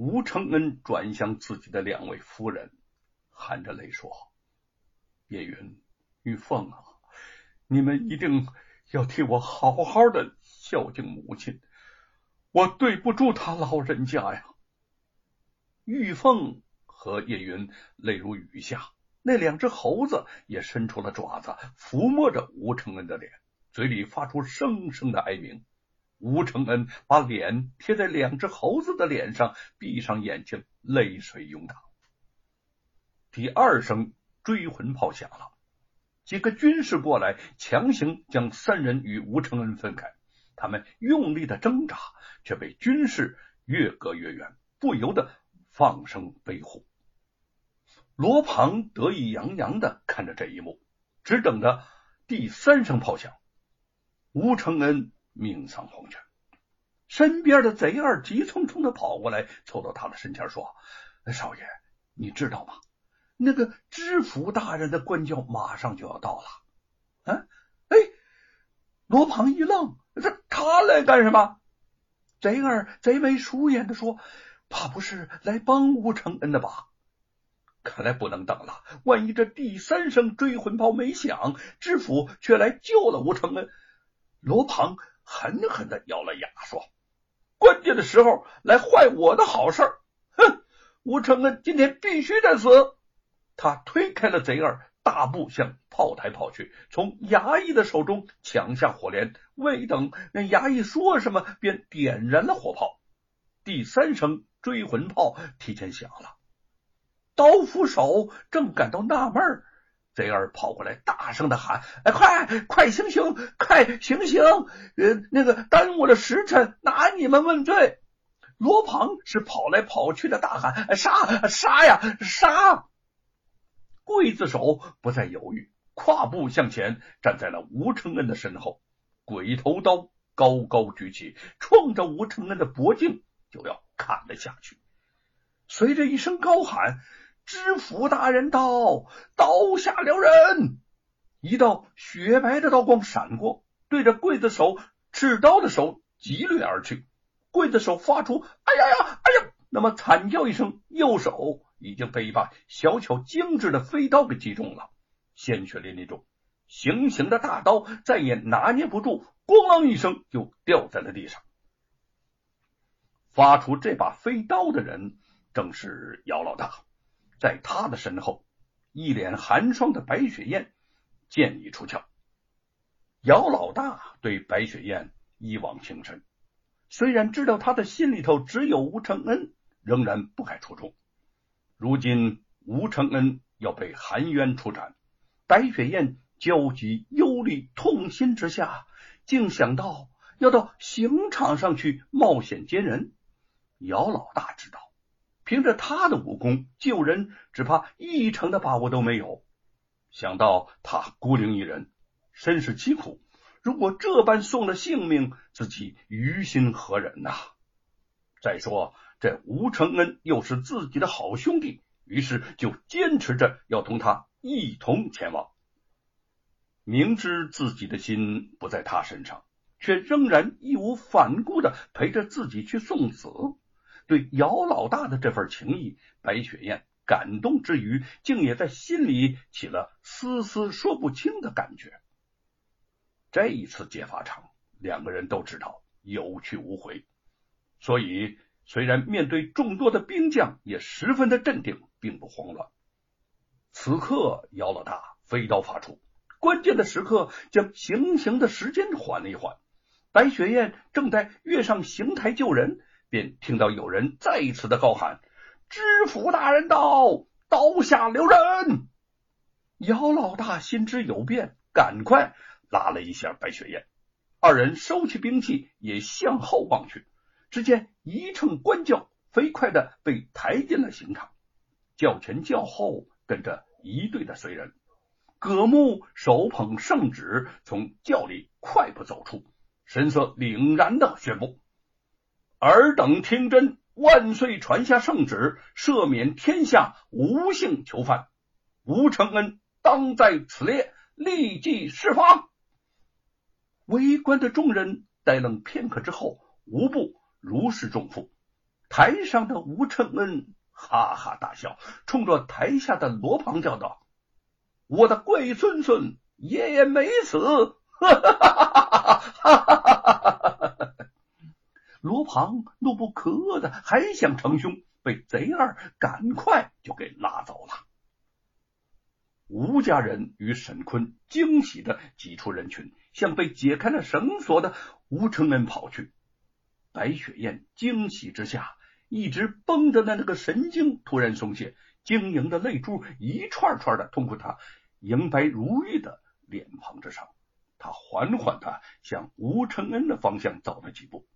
吴承恩转向自己的两位夫人，含着泪说：“叶云、玉凤啊，你们一定要替我好好的孝敬母亲，我对不住他老人家呀。”玉凤和叶云泪如雨下，那两只猴子也伸出了爪子，抚摸着吴承恩的脸，嘴里发出声声的哀鸣。吴承恩把脸贴在两只猴子的脸上，闭上眼睛，泪水涌淌。第二声追魂炮响了，几个军士过来，强行将三人与吴承恩分开。他们用力的挣扎，却被军士越隔越远，不由得放声悲呼。罗庞得意洋洋的看着这一幕，只等着第三声炮响。吴承恩。命丧黄泉。身边的贼二急匆匆的跑过来，凑到他的身前说：“少爷，你知道吗？那个知府大人的官轿马上就要到了。”啊，哎，罗庞一愣，这他来干什么？贼二贼眉鼠眼的说：“怕不是来帮吴承恩的吧？看来不能等了，万一这第三声追魂炮没响，知府却来救了吴承恩。”罗庞。狠狠的咬了牙，说：“关键的时候来坏我的好事，哼！吴承恩今天必须得死！”他推开了贼儿，大步向炮台跑去，从衙役的手中抢下火镰。未等那衙役说什么，便点燃了火炮。第三声追魂炮提前响了，刀斧手正感到纳闷儿。贼儿跑过来，大声的喊：“哎，快快行刑，快行刑！呃，那个耽误了时辰，拿你们问罪。”罗庞是跑来跑去的，大喊：“杀杀呀，杀！”刽子手不再犹豫，跨步向前，站在了吴承恩的身后，鬼头刀高高举起，冲着吴承恩的脖颈就要砍了下去。随着一声高喊。知府大人到，刀下留人！一道雪白的刀光闪过，对着刽子手持刀的手急掠而去。刽子手发出“哎呀呀，哎呀”那么惨叫一声，右手已经被一把小巧精致的飞刀给击中了，鲜血淋漓中，行刑的大刀再也拿捏不住，咣啷一声就掉在了地上。发出这把飞刀的人正是姚老大。在他的身后，一脸寒霜的白雪燕建议出鞘。姚老大对白雪燕一往情深，虽然知道他的心里头只有吴承恩，仍然不敢出众。如今吴承恩要被含冤处斩，白雪燕焦急、忧虑、痛心之下，竟想到要到刑场上去冒险接人。姚老大知道。凭着他的武功救人，只怕一成的把握都没有。想到他孤零一人，身世凄苦，如果这般送了性命，自己于心何忍呐？再说这吴承恩又是自己的好兄弟，于是就坚持着要同他一同前往。明知自己的心不在他身上，却仍然义无反顾的陪着自己去送死。对姚老大的这份情谊，白雪燕感动之余，竟也在心里起了丝丝说不清的感觉。这一次劫法场，两个人都知道有去无回，所以虽然面对众多的兵将，也十分的镇定，并不慌乱。此刻，姚老大飞刀发出，关键的时刻将行刑的时间缓了一缓。白雪燕正在跃上刑台救人。便听到有人再一次的高喊：“知府大人到，刀下留人！”姚老大心知有变，赶快拉了一下白雪燕。二人收起兵器，也向后望去，只见一乘官轿飞快的被抬进了刑场，轿前轿后跟着一队的随人。葛木手捧圣旨，从轿里快步走出，神色凛然的宣布。尔等听真！万岁传下圣旨，赦免天下无姓囚犯，吴承恩当在此列，立即释放。围观的众人呆愣片刻之后，无不如释重负。台上的吴承恩哈哈大笑，冲着台下的罗庞叫道：“我的贵孙孙爷爷没死！”哈哈哈哈哈哈！旁怒不可遏的还想成凶，被贼二赶快就给拉走了。吴家人与沈坤惊喜的挤出人群，向被解开了绳索的吴承恩跑去。白雪燕惊喜之下，一直绷着的那个神经突然松懈，晶莹的泪珠一串串的通过她莹白如玉的脸庞之上。他缓缓的向吴承恩的方向走了几步，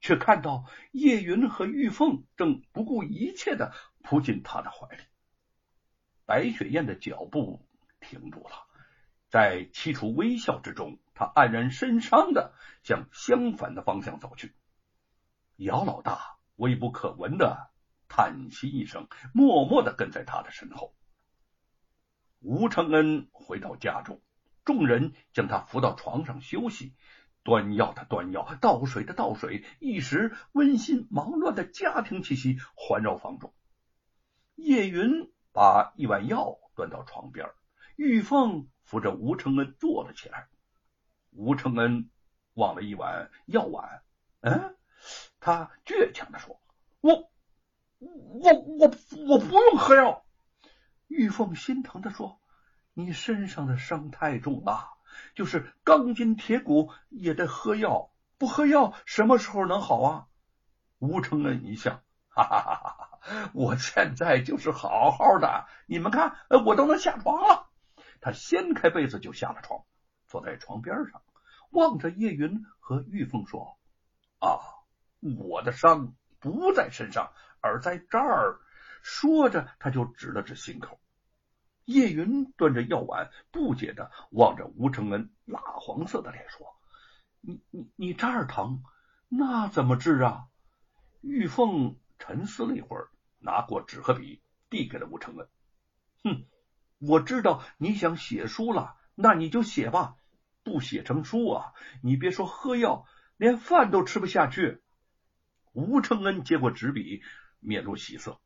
却看到叶云和玉凤正不顾一切的扑进他的怀里。白雪燕的脚步停住了，在凄楚微笑之中，他黯然神伤的向相反的方向走去。姚老大微不可闻的叹息一声，默默的跟在他的身后。吴承恩回到家中。众人将他扶到床上休息，端药的端药，倒水的倒水，一时温馨忙乱的家庭气息环绕房中。叶云把一碗药端到床边，玉凤扶着吴承恩坐了起来。吴承恩望了一碗药碗，嗯，他倔强的说：“我，我，我，我不用喝药。”玉凤心疼的说。你身上的伤太重了，就是钢筋铁骨也得喝药，不喝药什么时候能好啊？吴承恩一笑，哈哈哈哈！我现在就是好好的，你们看，我都能下床了。他掀开被子就下了床，坐在床边上，望着叶云和玉凤说：“啊，我的伤不在身上，而在这儿。”说着，他就指了指心口。叶云端着药碗，不解的望着吴承恩蜡黄色的脸，说：“你你你这儿疼，那怎么治啊？”玉凤沉思了一会儿，拿过纸和笔，递给了吴承恩。哼，我知道你想写书了，那你就写吧。不写成书啊，你别说喝药，连饭都吃不下去。吴承恩接过纸笔，面露喜色，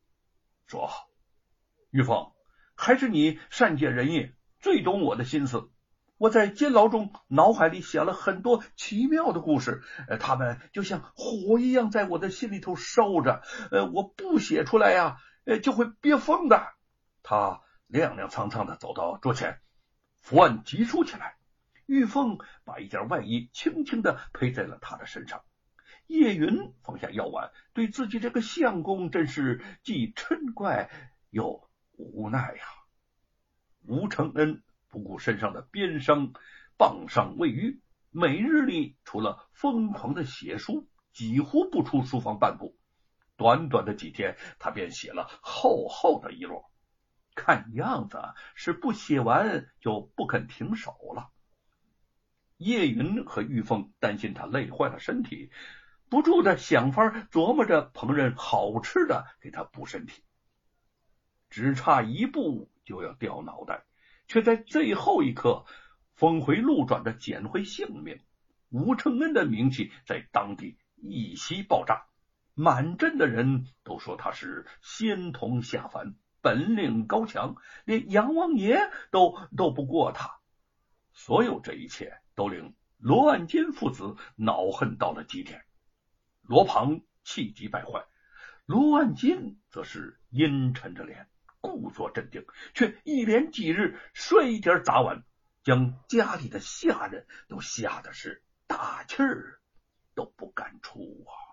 说：“玉凤。”还是你善解人意，最懂我的心思。我在监牢中脑海里写了很多奇妙的故事，呃，他们就像火一样在我的心里头烧着。呃，我不写出来呀，呃，就会憋疯的。他踉踉跄跄的走到桌前，伏案疾书起来。玉凤把一件外衣轻轻的披在了他的身上。叶云放下药碗，对自己这个相公真是既嗔怪又。无奈呀，吴承恩不顾身上的鞭伤，傍上未愈，每日里除了疯狂的写书，几乎不出书房半步。短短的几天，他便写了厚厚的一摞，看样子是不写完就不肯停手了。叶云和玉凤担心他累坏了身体，不住的想法琢磨着烹饪好吃的给他补身体。只差一步就要掉脑袋，却在最后一刻峰回路转的捡回性命。吴承恩的名气在当地一夕爆炸，满镇的人都说他是仙童下凡，本领高强，连杨王爷都斗不过他。所有这一切都令罗万金父子恼恨到了极点，罗庞气急败坏，罗万金则是阴沉着脸。故作镇定，却一连几日摔碟砸碗，将家里的下人都吓得是大气儿都不敢出啊！